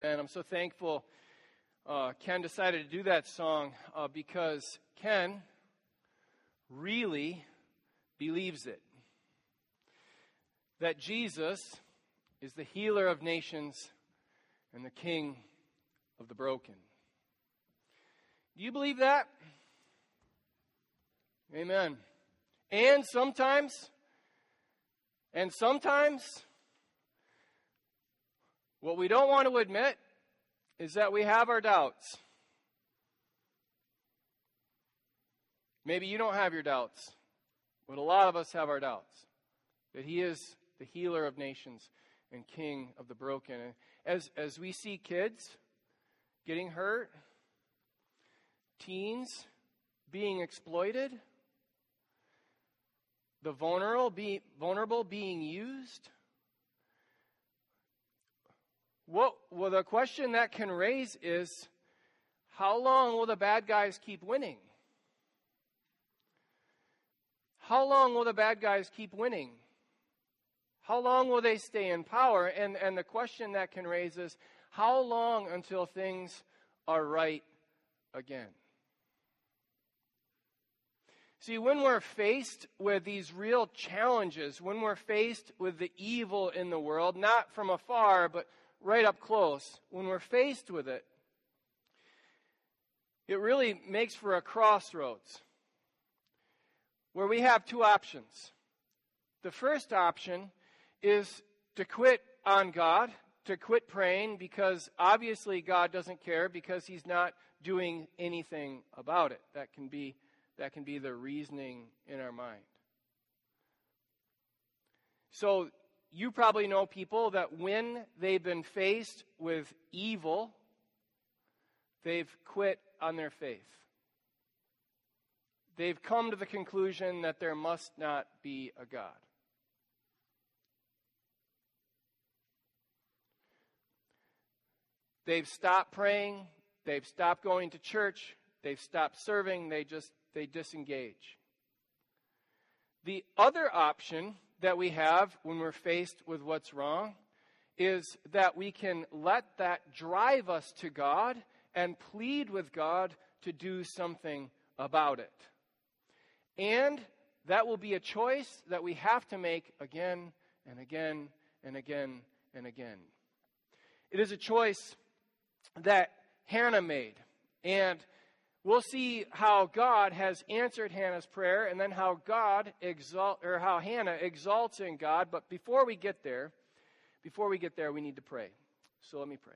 And I'm so thankful uh, Ken decided to do that song uh, because Ken really believes it. That Jesus is the healer of nations and the king of the broken. Do you believe that? Amen. And sometimes, and sometimes, what we don't want to admit is that we have our doubts. Maybe you don't have your doubts, but a lot of us have our doubts that He is the healer of nations and king of the broken. And as, as we see kids getting hurt, teens being exploited, the vulnerable, be, vulnerable being used, what, well, the question that can raise is how long will the bad guys keep winning? How long will the bad guys keep winning? How long will they stay in power? And, and the question that can raise is how long until things are right again? See, when we're faced with these real challenges, when we're faced with the evil in the world, not from afar, but right up close, when we're faced with it, it really makes for a crossroads where we have two options. The first option is to quit on God, to quit praying because obviously God doesn't care because he's not doing anything about it. That can be that can be the reasoning in our mind. So you probably know people that when they've been faced with evil, they've quit on their faith. They've come to the conclusion that there must not be a God. They've stopped praying, they've stopped going to church, they've stopped serving, they just they disengage. The other option that we have when we're faced with what's wrong is that we can let that drive us to God and plead with God to do something about it. And that will be a choice that we have to make again and again and again and again. It is a choice that Hannah made. And we'll see how God has answered Hannah's prayer and then how God exalt or how Hannah exalts in God. But before we get there, before we get there, we need to pray. So let me pray.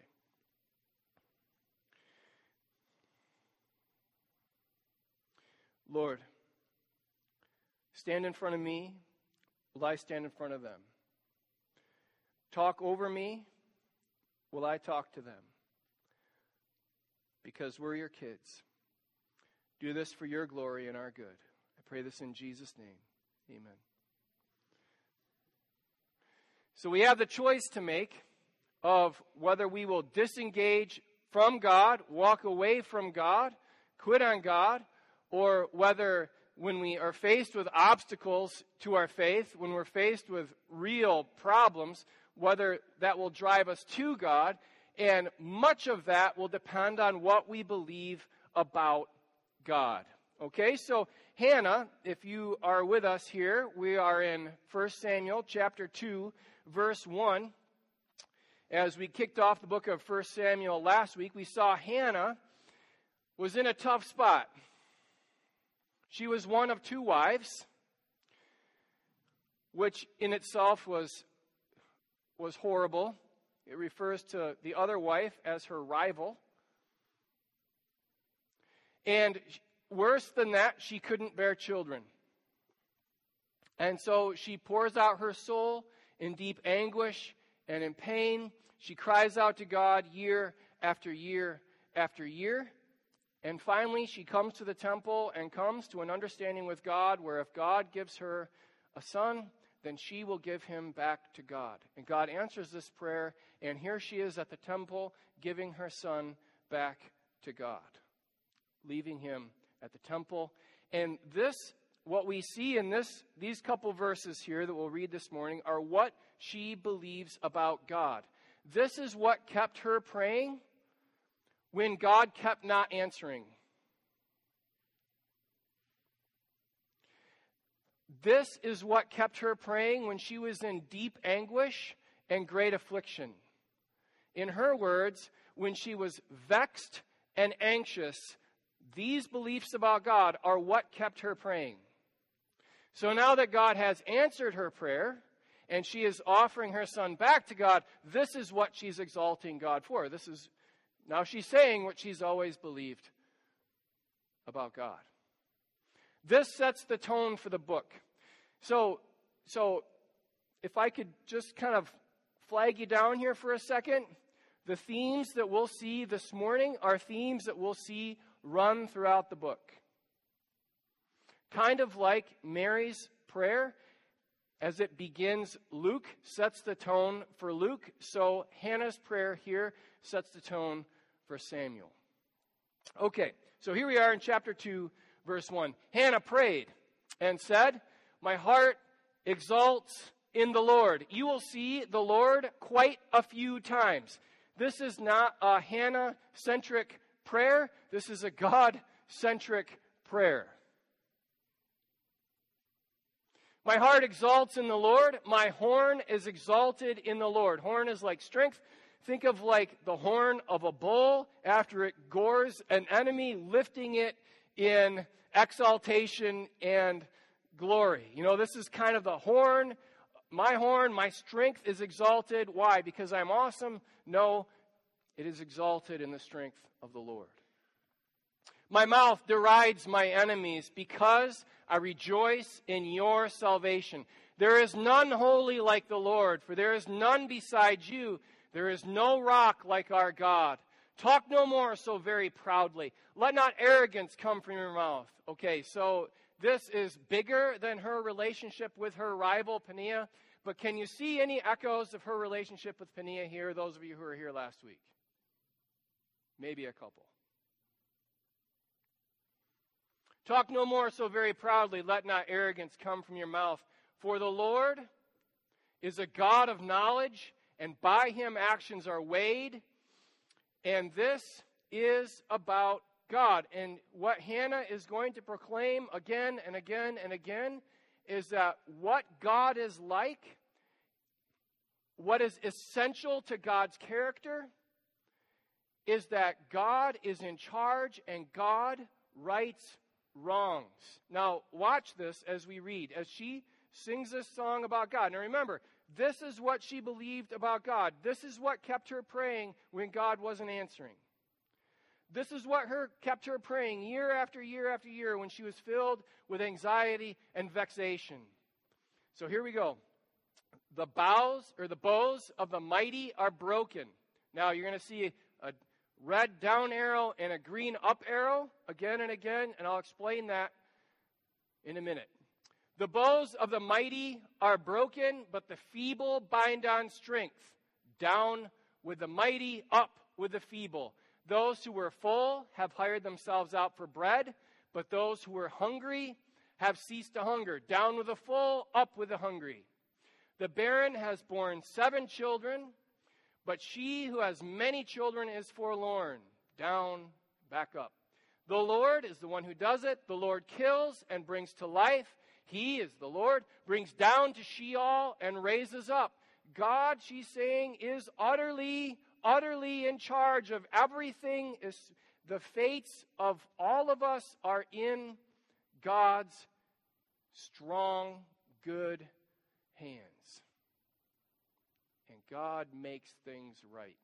Lord, stand in front of me will I stand in front of them? Talk over me will I talk to them? Because we're your kids. Do this for your glory and our good. I pray this in Jesus' name. Amen. So we have the choice to make of whether we will disengage from God, walk away from God, quit on God, or whether when we are faced with obstacles to our faith, when we're faced with real problems, whether that will drive us to God. And much of that will depend on what we believe about God. Okay, so Hannah, if you are with us here, we are in 1 Samuel chapter 2, verse 1. As we kicked off the book of 1 Samuel last week, we saw Hannah was in a tough spot. She was one of two wives, which in itself was, was horrible. It refers to the other wife as her rival. And worse than that, she couldn't bear children. And so she pours out her soul in deep anguish and in pain. She cries out to God year after year after year. And finally, she comes to the temple and comes to an understanding with God where if God gives her a son, then she will give him back to God. And God answers this prayer, and here she is at the temple giving her son back to God leaving him at the temple. And this, what we see in this, these couple verses here that we'll read this morning, are what she believes about God. This is what kept her praying when God kept not answering. This is what kept her praying when she was in deep anguish and great affliction. In her words, when she was vexed and anxious, these beliefs about God are what kept her praying. So now that God has answered her prayer and she is offering her son back to God, this is what she's exalting God for. This is now she's saying what she's always believed about God. This sets the tone for the book. So, so if I could just kind of flag you down here for a second, the themes that we'll see this morning are themes that we'll see run throughout the book. Kind of like Mary's prayer, as it begins, Luke sets the tone for Luke, so Hannah's prayer here sets the tone for Samuel. Okay, so here we are in chapter 2, verse 1. Hannah prayed and said, My heart exalts in the Lord. You will see the Lord quite a few times. This is not a Hannah centric prayer, this is a God centric prayer. My heart exalts in the Lord. My horn is exalted in the Lord. Horn is like strength. Think of like the horn of a bull after it gores an enemy, lifting it in exaltation and glory. You know, this is kind of the horn. My horn, my strength is exalted. Why? Because I'm awesome? No, it is exalted in the strength of the Lord. My mouth derides my enemies because I rejoice in your salvation. There is none holy like the Lord, for there is none beside you. There is no rock like our God. Talk no more so very proudly. Let not arrogance come from your mouth. Okay, so this is bigger than her relationship with her rival, Peninnah. But can you see any echoes of her relationship with Peninnah here, those of you who were here last week? Maybe a couple. Talk no more so very proudly, let not arrogance come from your mouth. For the Lord is a God of knowledge, and by him actions are weighed. And this is about God. And what Hannah is going to proclaim again and again and again is that what God is like, what is essential to God's character, is that God is in charge and God rights wrongs. Now, watch this as we read, as she sings this song about God. Now, remember, this is what she believed about God. This is what kept her praying when God wasn't answering. This is what her kept her praying year after year after year when she was filled with anxiety and vexation. So here we go. The bows or the bows of the mighty are broken. Now you're going to see red down arrow and a green up arrow again and again, and I'll explain that in a minute. The bows of the mighty are broken, but the feeble bind on strength. Down with the mighty, up with the feeble. Those who were full have hired themselves out for bread, but those who were hungry have ceased to hunger. Down with the full, up with the hungry. The barren has borne seven children but she who has many children is forlorn. Down, back up. The Lord is the one who does it. The Lord kills and brings to life. He is the Lord, brings down to Sheol and raises up. God, she's saying, is utterly, utterly in charge of everything. Is the fates of all of us are in God's strong, good hands. God makes things right.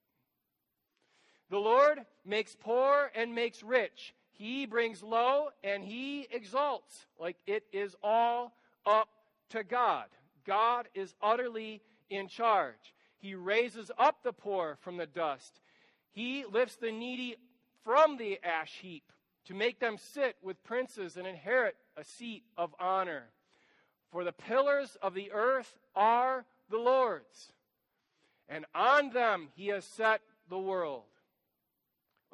The Lord makes poor and makes rich. He brings low and he exalts. Like it is all up to God. God is utterly in charge. He raises up the poor from the dust. He lifts the needy from the ash heap to make them sit with princes and inherit a seat of honor. For the pillars of the earth are the Lord's and on them he has set the world.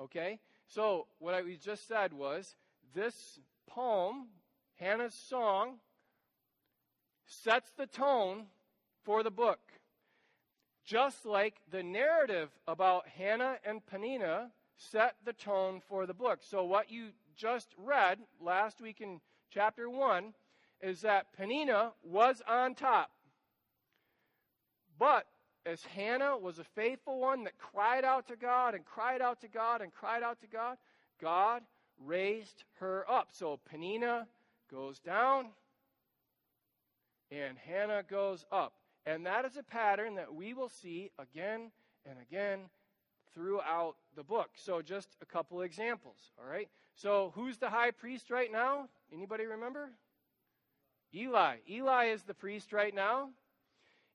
Okay? So, what I just said was this poem, Hannah's song, sets the tone for the book. Just like the narrative about Hannah and Peninnah set the tone for the book. So, what you just read last week in chapter 1 is that Peninnah was on top. But as Hannah was a faithful one that cried out to God and cried out to God and cried out to God, God raised her up. So Peninnah goes down and Hannah goes up. And that is a pattern that we will see again and again throughout the book. So just a couple examples, all right? So who's the high priest right now? Anybody remember? Eli. Eli is the priest right now.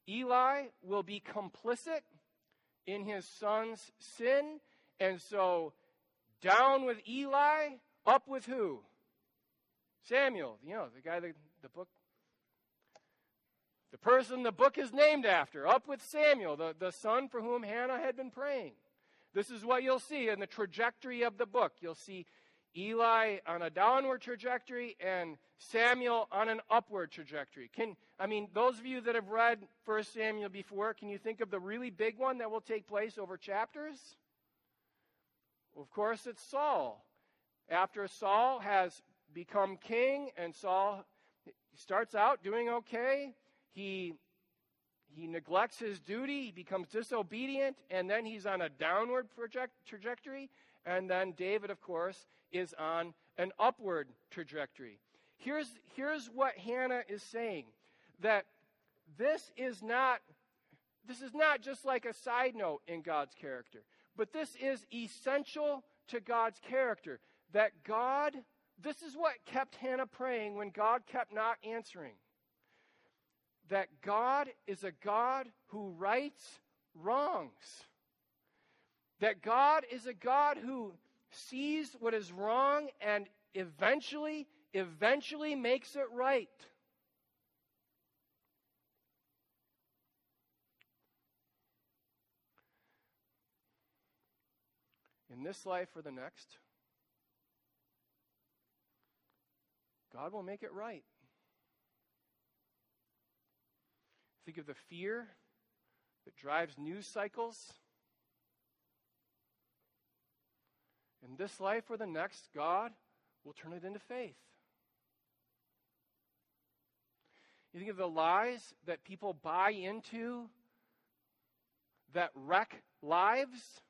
Eli will be complicit in his son's sin. And so down with Eli, up with who? Samuel, you know, the guy that the book, the person the book is named after, up with Samuel, the, the son for whom Hannah had been praying. This is what you'll see in the trajectory of the book. You'll see Eli on a downward trajectory and Samuel on an upward trajectory. Can I mean those of you that have read 1 Samuel before, can you think of the really big one that will take place over chapters? Of course, it's Saul. After Saul has become king and Saul starts out doing okay, he he neglects his duty, he becomes disobedient, and then he's on a downward project, trajectory. And then David, of course, is on an upward trajectory. Here's, here's what Hannah is saying that this is not this is not just like a side note in God's character, but this is essential to God's character. That God, this is what kept Hannah praying when God kept not answering. That God is a God who rights wrongs. That God is a God who sees what is wrong and eventually, eventually makes it right. In this life or the next, God will make it right. Think of the fear that drives news cycles In this life or the next, God will turn it into faith. You think of the lies that people buy into that wreck lives?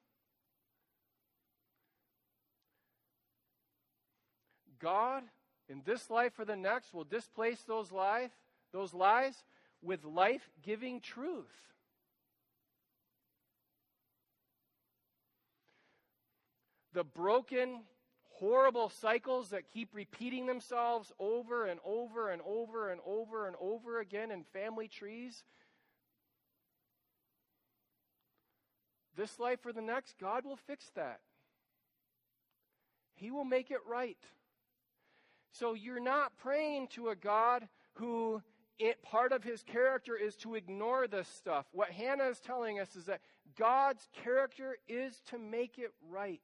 God, in this life or the next, will displace those life, those lies with life-giving truth. The broken, horrible cycles that keep repeating themselves over and over and over and over and over again in family trees. This life or the next, God will fix that. He will make it right. So you're not praying to a God who it, part of his character is to ignore this stuff. What Hannah is telling us is that God's character is to make it right.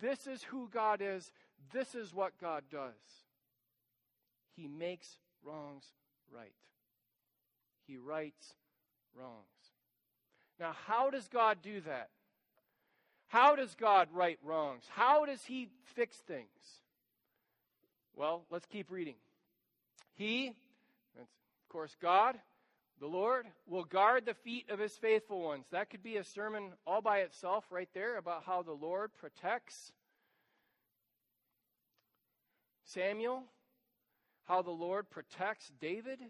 This is who God is. This is what God does. He makes wrongs right. He rights wrongs. Now, how does God do that? How does God right wrongs? How does He fix things? Well, let's keep reading. He, of course God, the Lord will guard the feet of his faithful ones. That could be a sermon all by itself, right there, about how the Lord protects Samuel, how the Lord protects David,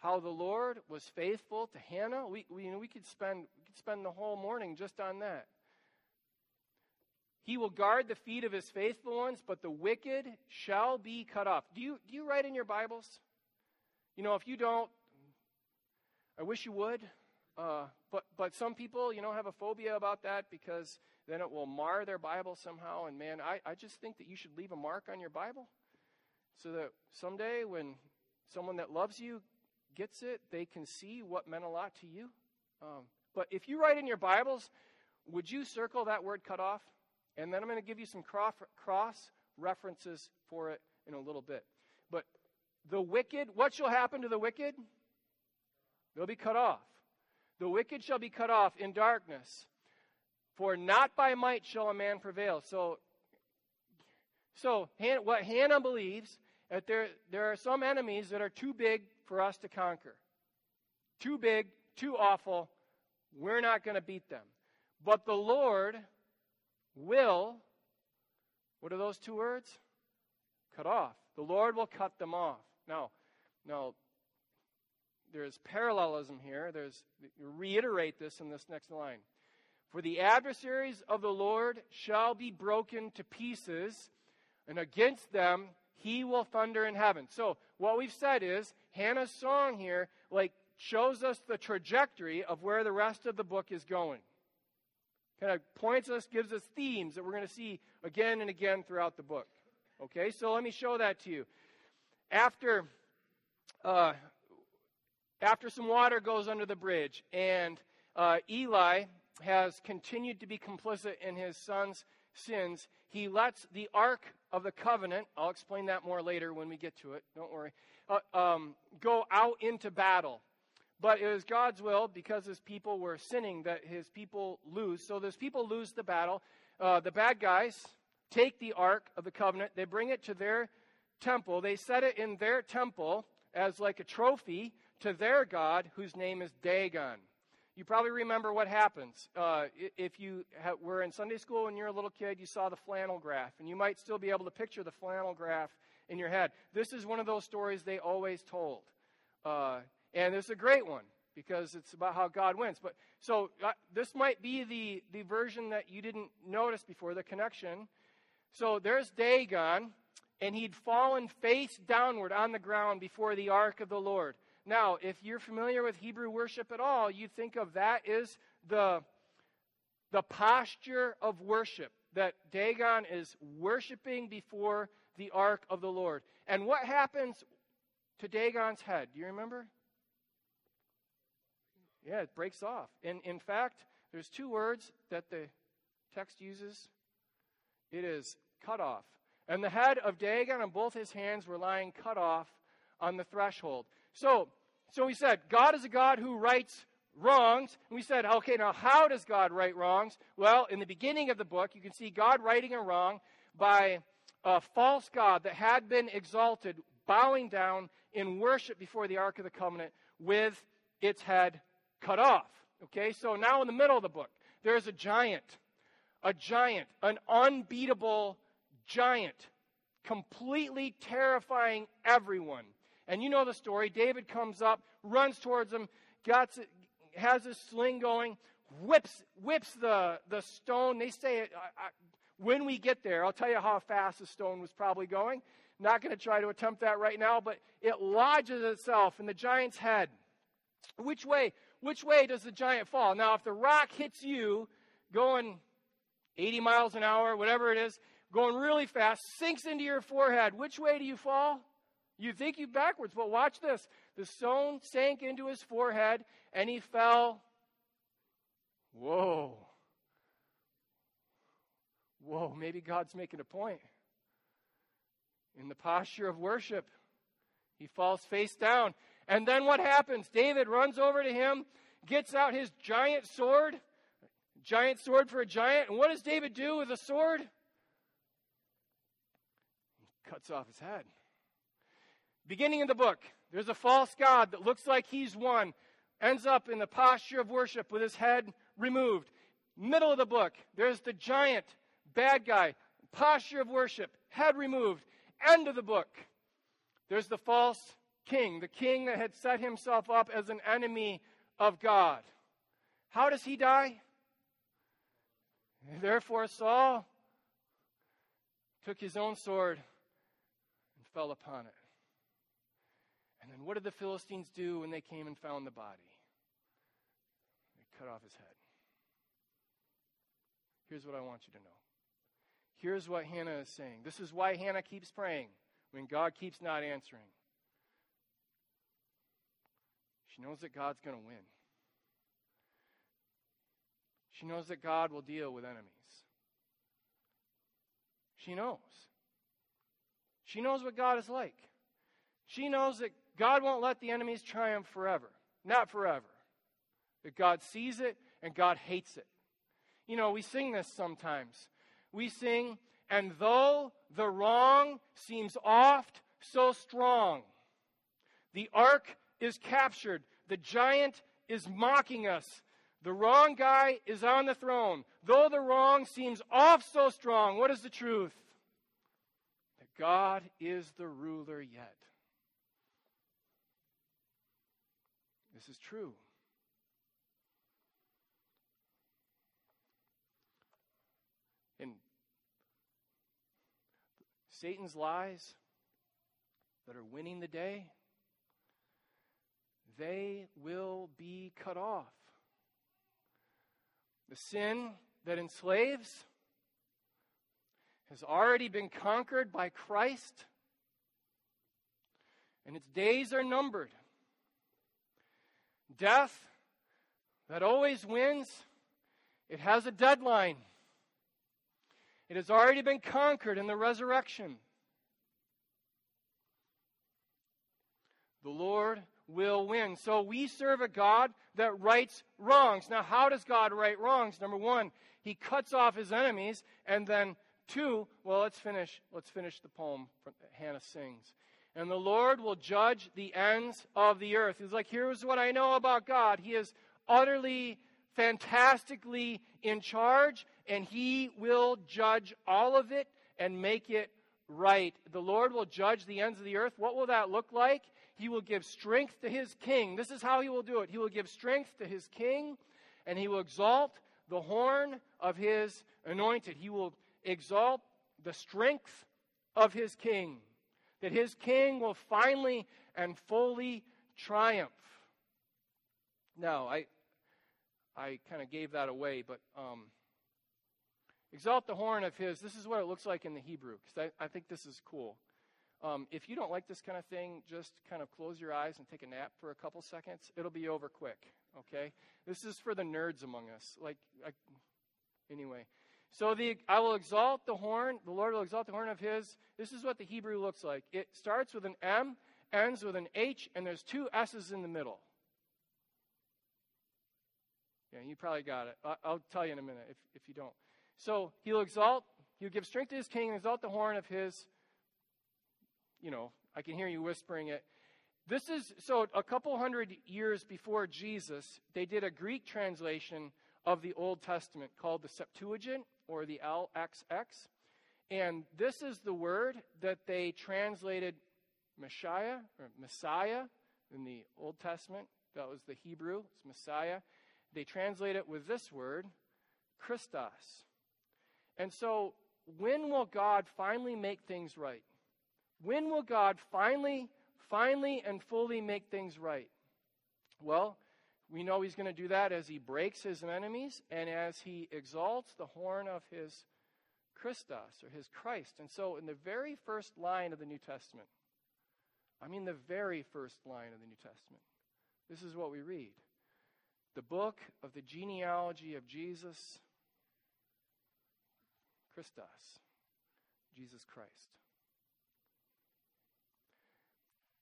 how the Lord was faithful to Hannah. We, we, you know, we, could spend, we could spend the whole morning just on that. He will guard the feet of his faithful ones, but the wicked shall be cut off. Do you, do you write in your Bibles? You know, if you don't, I wish you would. Uh, but but some people, you know, have a phobia about that because then it will mar their Bible somehow. And man, I, I just think that you should leave a mark on your Bible so that someday when someone that loves you gets it, they can see what meant a lot to you. Um, but if you write in your Bibles, would you circle that word cut off? And then I'm going to give you some cross references for it in a little bit. But the wicked, what shall happen to the wicked? They'll be cut off. The wicked shall be cut off in darkness. For not by might shall a man prevail. So, so what Hannah believes that there, there are some enemies that are too big for us to conquer. Too big, too awful. We're not going to beat them. But the Lord will, what are those two words? Cut off. The Lord will cut them off. Now, now, there's parallelism here. There's reiterate this in this next line. For the adversaries of the Lord shall be broken to pieces, and against them he will thunder in heaven. So, what we've said is Hannah's song here like shows us the trajectory of where the rest of the book is going. Kind of points us, gives us themes that we're going to see again and again throughout the book. Okay, so let me show that to you. After uh, after some water goes under the bridge, and uh, Eli has continued to be complicit in his son's sins, he lets the Ark of the Covenant, I'll explain that more later when we get to it, don't worry, uh, um, go out into battle. But it was God's will, because his people were sinning, that his people lose. So those people lose the battle. Uh, the bad guys take the Ark of the Covenant, they bring it to their temple, they set it in their temple as like a trophy to their God, whose name is Dagon. You probably remember what happens. Uh, if you were in Sunday school when you're a little kid, you saw the flannel graph, and you might still be able to picture the flannel graph in your head. This is one of those stories they always told. Uh, and it's a great one because it's about how God wins. But so uh, this might be the, the version that you didn't notice before, the connection. So there's Dagon, and he'd fallen face downward on the ground before the ark of the Lord. Now, if you're familiar with Hebrew worship at all, you think of that as the, the posture of worship, that Dagon is worshiping before the ark of the Lord. And what happens to Dagon's head? Do you remember? Yeah, it breaks off. In, in fact, there's two words that the text uses it is cut off. And the head of Dagon and both his hands were lying cut off on the threshold. So, so we said, God is a God who rights wrongs. And we said, okay, now how does God right wrongs? Well, in the beginning of the book, you can see God righting a wrong by a false God that had been exalted, bowing down in worship before the Ark of the Covenant with its head cut off. Okay, so now in the middle of the book, there's a giant, a giant, an unbeatable giant, completely terrifying everyone. And you know the story. David comes up, runs towards him, has his sling going, whips, whips the, the stone. They say I, I, when we get there, I'll tell you how fast the stone was probably going. Not going to try to attempt that right now, but it lodges itself in the giant's head. Which way? Which way does the giant fall? Now, if the rock hits you going 80 miles an hour, whatever it is, going really fast, sinks into your forehead, which way do you fall? You think you backwards, but watch this. The stone sank into his forehead and he fell. Whoa. Whoa, maybe God's making a point. In the posture of worship, he falls face down. And then what happens? David runs over to him, gets out his giant sword, giant sword for a giant. And what does David do with a sword? He cuts off his head. Beginning of the book, there's a false God that looks like he's one, ends up in the posture of worship with his head removed. Middle of the book, there's the giant bad guy, posture of worship, head removed. End of the book, there's the false king, the king that had set himself up as an enemy of God. How does he die? Therefore, Saul took his own sword and fell upon it. And what did the Philistines do when they came and found the body? They cut off his head. Here's what I want you to know. Here's what Hannah is saying. This is why Hannah keeps praying when God keeps not answering. She knows that God's going to win. She knows that God will deal with enemies. She knows. She knows what God is like. She knows that God won't let the enemies triumph forever. not forever. That God sees it and God hates it. You know, we sing this sometimes. We sing, and though the wrong seems oft so strong, the ark is captured, the giant is mocking us. The wrong guy is on the throne. Though the wrong seems oft so strong, what is the truth? That God is the ruler yet. This is true. And Satan's lies that are winning the day, they will be cut off. The sin that enslaves has already been conquered by Christ, and its days are numbered. Death that always wins, it has a deadline. It has already been conquered in the resurrection. The Lord will win. So we serve a God that rights wrongs. Now, how does God right wrongs? Number one, he cuts off his enemies, and then two, well, let's finish. Let's finish the poem Hannah sings. And the Lord will judge the ends of the earth. He's like, here's what I know about God. He is utterly, fantastically in charge, and he will judge all of it and make it right. The Lord will judge the ends of the earth. What will that look like? He will give strength to his king. This is how he will do it. He will give strength to his king, and he will exalt the horn of his anointed. He will exalt the strength of his king, that his king will finally and fully triumph. Now, I, I kind of gave that away, but um, exalt the horn of his. This is what it looks like in the Hebrew, because I, I think this is cool. Um, if you don't like this kind of thing, just kind of close your eyes and take a nap for a couple seconds. It'll be over quick, okay? This is for the nerds among us. Like, I, anyway. So the I will exalt the horn, the Lord will exalt the horn of his. This is what the Hebrew looks like. It starts with an M, ends with an H, and there's two S's in the middle. Yeah, you probably got it. I'll tell you in a minute if, if you don't. So he'll exalt, he'll give strength to his king, exalt the horn of his you know, I can hear you whispering it. This is so a couple hundred years before Jesus, they did a Greek translation of the Old Testament called the Septuagint or the LXX. And this is the word that they translated Messiah or Messiah in the Old Testament. That was the Hebrew, it's Messiah. They translate it with this word, Christos. And so, when will God finally make things right? When will God finally, finally, and fully make things right? Well, we know he's going to do that as he breaks his enemies and as he exalts the horn of his Christos or his Christ. And so, in the very first line of the New Testament, I mean the very first line of the New Testament, this is what we read the book of the genealogy of Jesus, Christos, Jesus Christ.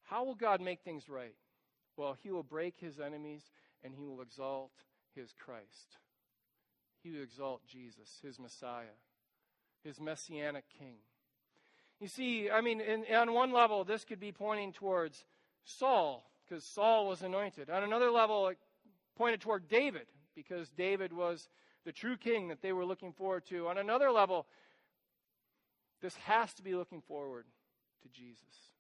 How will God make things right? Well, he will break his enemies and he will exalt his Christ. He will exalt Jesus, his Messiah, his messianic king. You see, I mean, in, on one level, this could be pointing towards Saul, because Saul was anointed. On another level, it pointed toward David, because David was the true king that they were looking forward to. On another level, this has to be looking forward to Jesus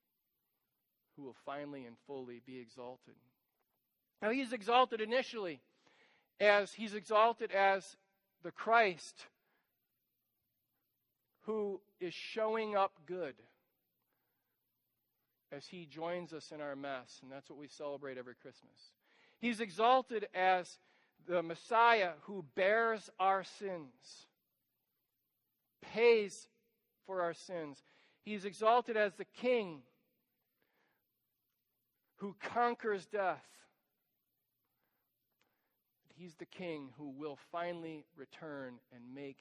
who will finally and fully be exalted. Now, he's exalted initially as he's exalted as the Christ who is showing up good as he joins us in our mess, and that's what we celebrate every Christmas. He's exalted as the Messiah who bears our sins, pays for our sins. He's exalted as the King who conquers death. He's the king who will finally return and make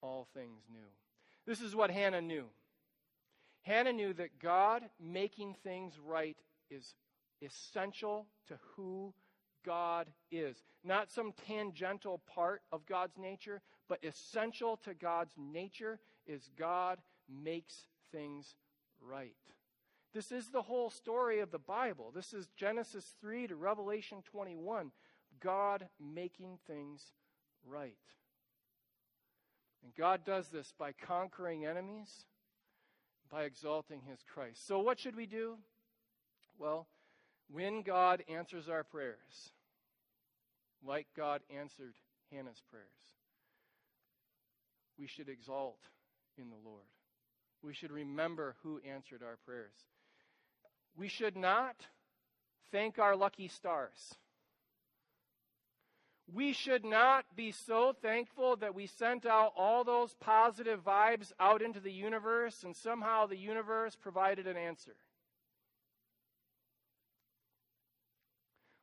all things new. This is what Hannah knew. Hannah knew that God making things right is essential to who God is. Not some tangential part of God's nature, but essential to God's nature is God makes things right. This is the whole story of the Bible. This is Genesis 3 to Revelation 21. God making things right. And God does this by conquering enemies, by exalting his Christ. So, what should we do? Well, when God answers our prayers, like God answered Hannah's prayers, we should exalt in the Lord. We should remember who answered our prayers. We should not thank our lucky stars. We should not be so thankful that we sent out all those positive vibes out into the universe and somehow the universe provided an answer.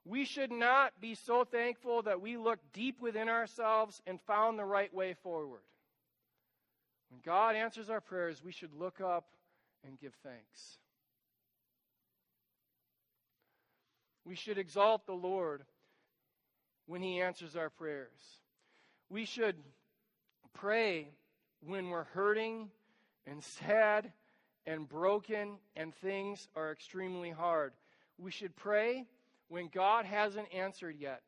We should not be so thankful that we looked deep within ourselves and found the right way forward. When God answers our prayers, we should look up and give thanks. We should exalt the Lord when He answers our prayers. We should pray when we're hurting and sad and broken and things are extremely hard. We should pray when God hasn't answered yet.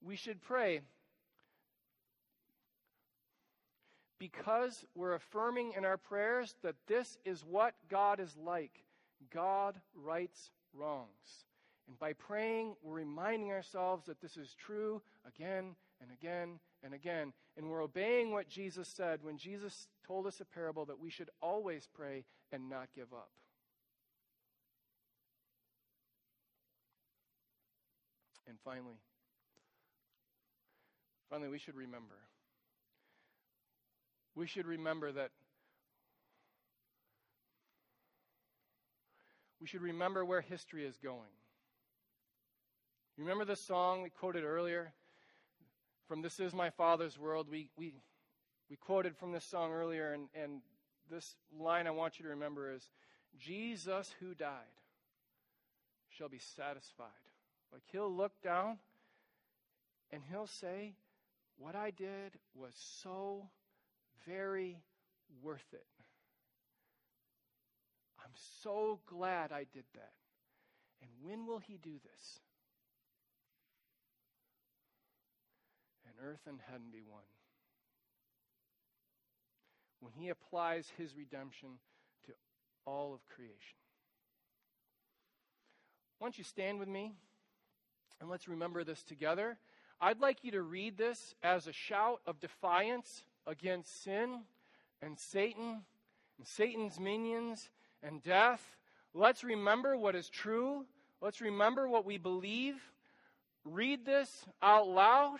We should pray because we're affirming in our prayers that this is what God is like. God rights wrongs. And by praying, we're reminding ourselves that this is true again and again and again. And we're obeying what Jesus said when Jesus told us a parable that we should always pray and not give up. And finally, finally, we should remember. We should remember that we should remember where history is going. Remember the song we quoted earlier? from This Is My Father's World. We, we, we quoted from this song earlier, and, and this line I want you to remember is Jesus who died shall be satisfied. Like he'll look down and he'll say, What I did was so very worth it. I'm so glad I did that. And when will he do this? And earth and heaven be one. When he applies his redemption to all of creation. Why don't you stand with me and let's remember this together? I'd like you to read this as a shout of defiance against sin and Satan and Satan's minions and death. Let's remember what is true. Let's remember what we believe. Read this out loud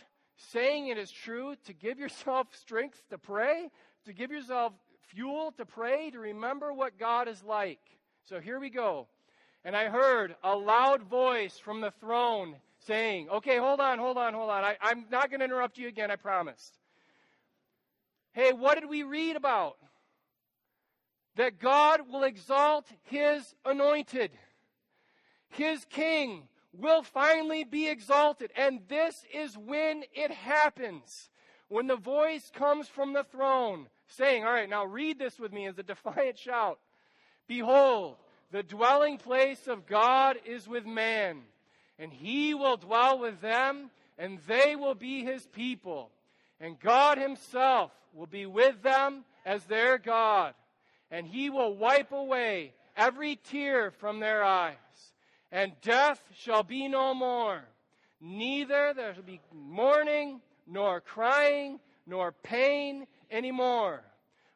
saying it is true, to give yourself strength to pray, to give yourself fuel to pray, to remember what God is like. So here we go. And I heard a loud voice from the throne saying, Okay, hold on, hold on, hold on. I, I'm not going to interrupt you again, I promise. Hey, what did we read about? That God will exalt his anointed, his king, will finally be exalted. And this is when it happens. When the voice comes from the throne saying, All right, now read this with me as a defiant shout Behold, the dwelling place of God is with man, and he will dwell with them, and they will be his people. And God himself will be with them as their God, and he will wipe away every tear from their eyes and death shall be no more. Neither there shall be mourning, nor crying, nor pain anymore.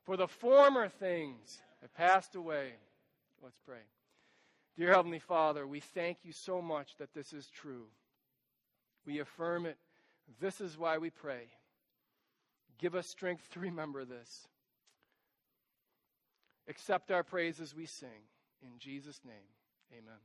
For the former things have passed away. Let's pray. Dear Heavenly Father, we thank you so much that this is true. We affirm it. This is why we pray. Give us strength to remember this. Accept our praise as we sing. In Jesus' name, amen.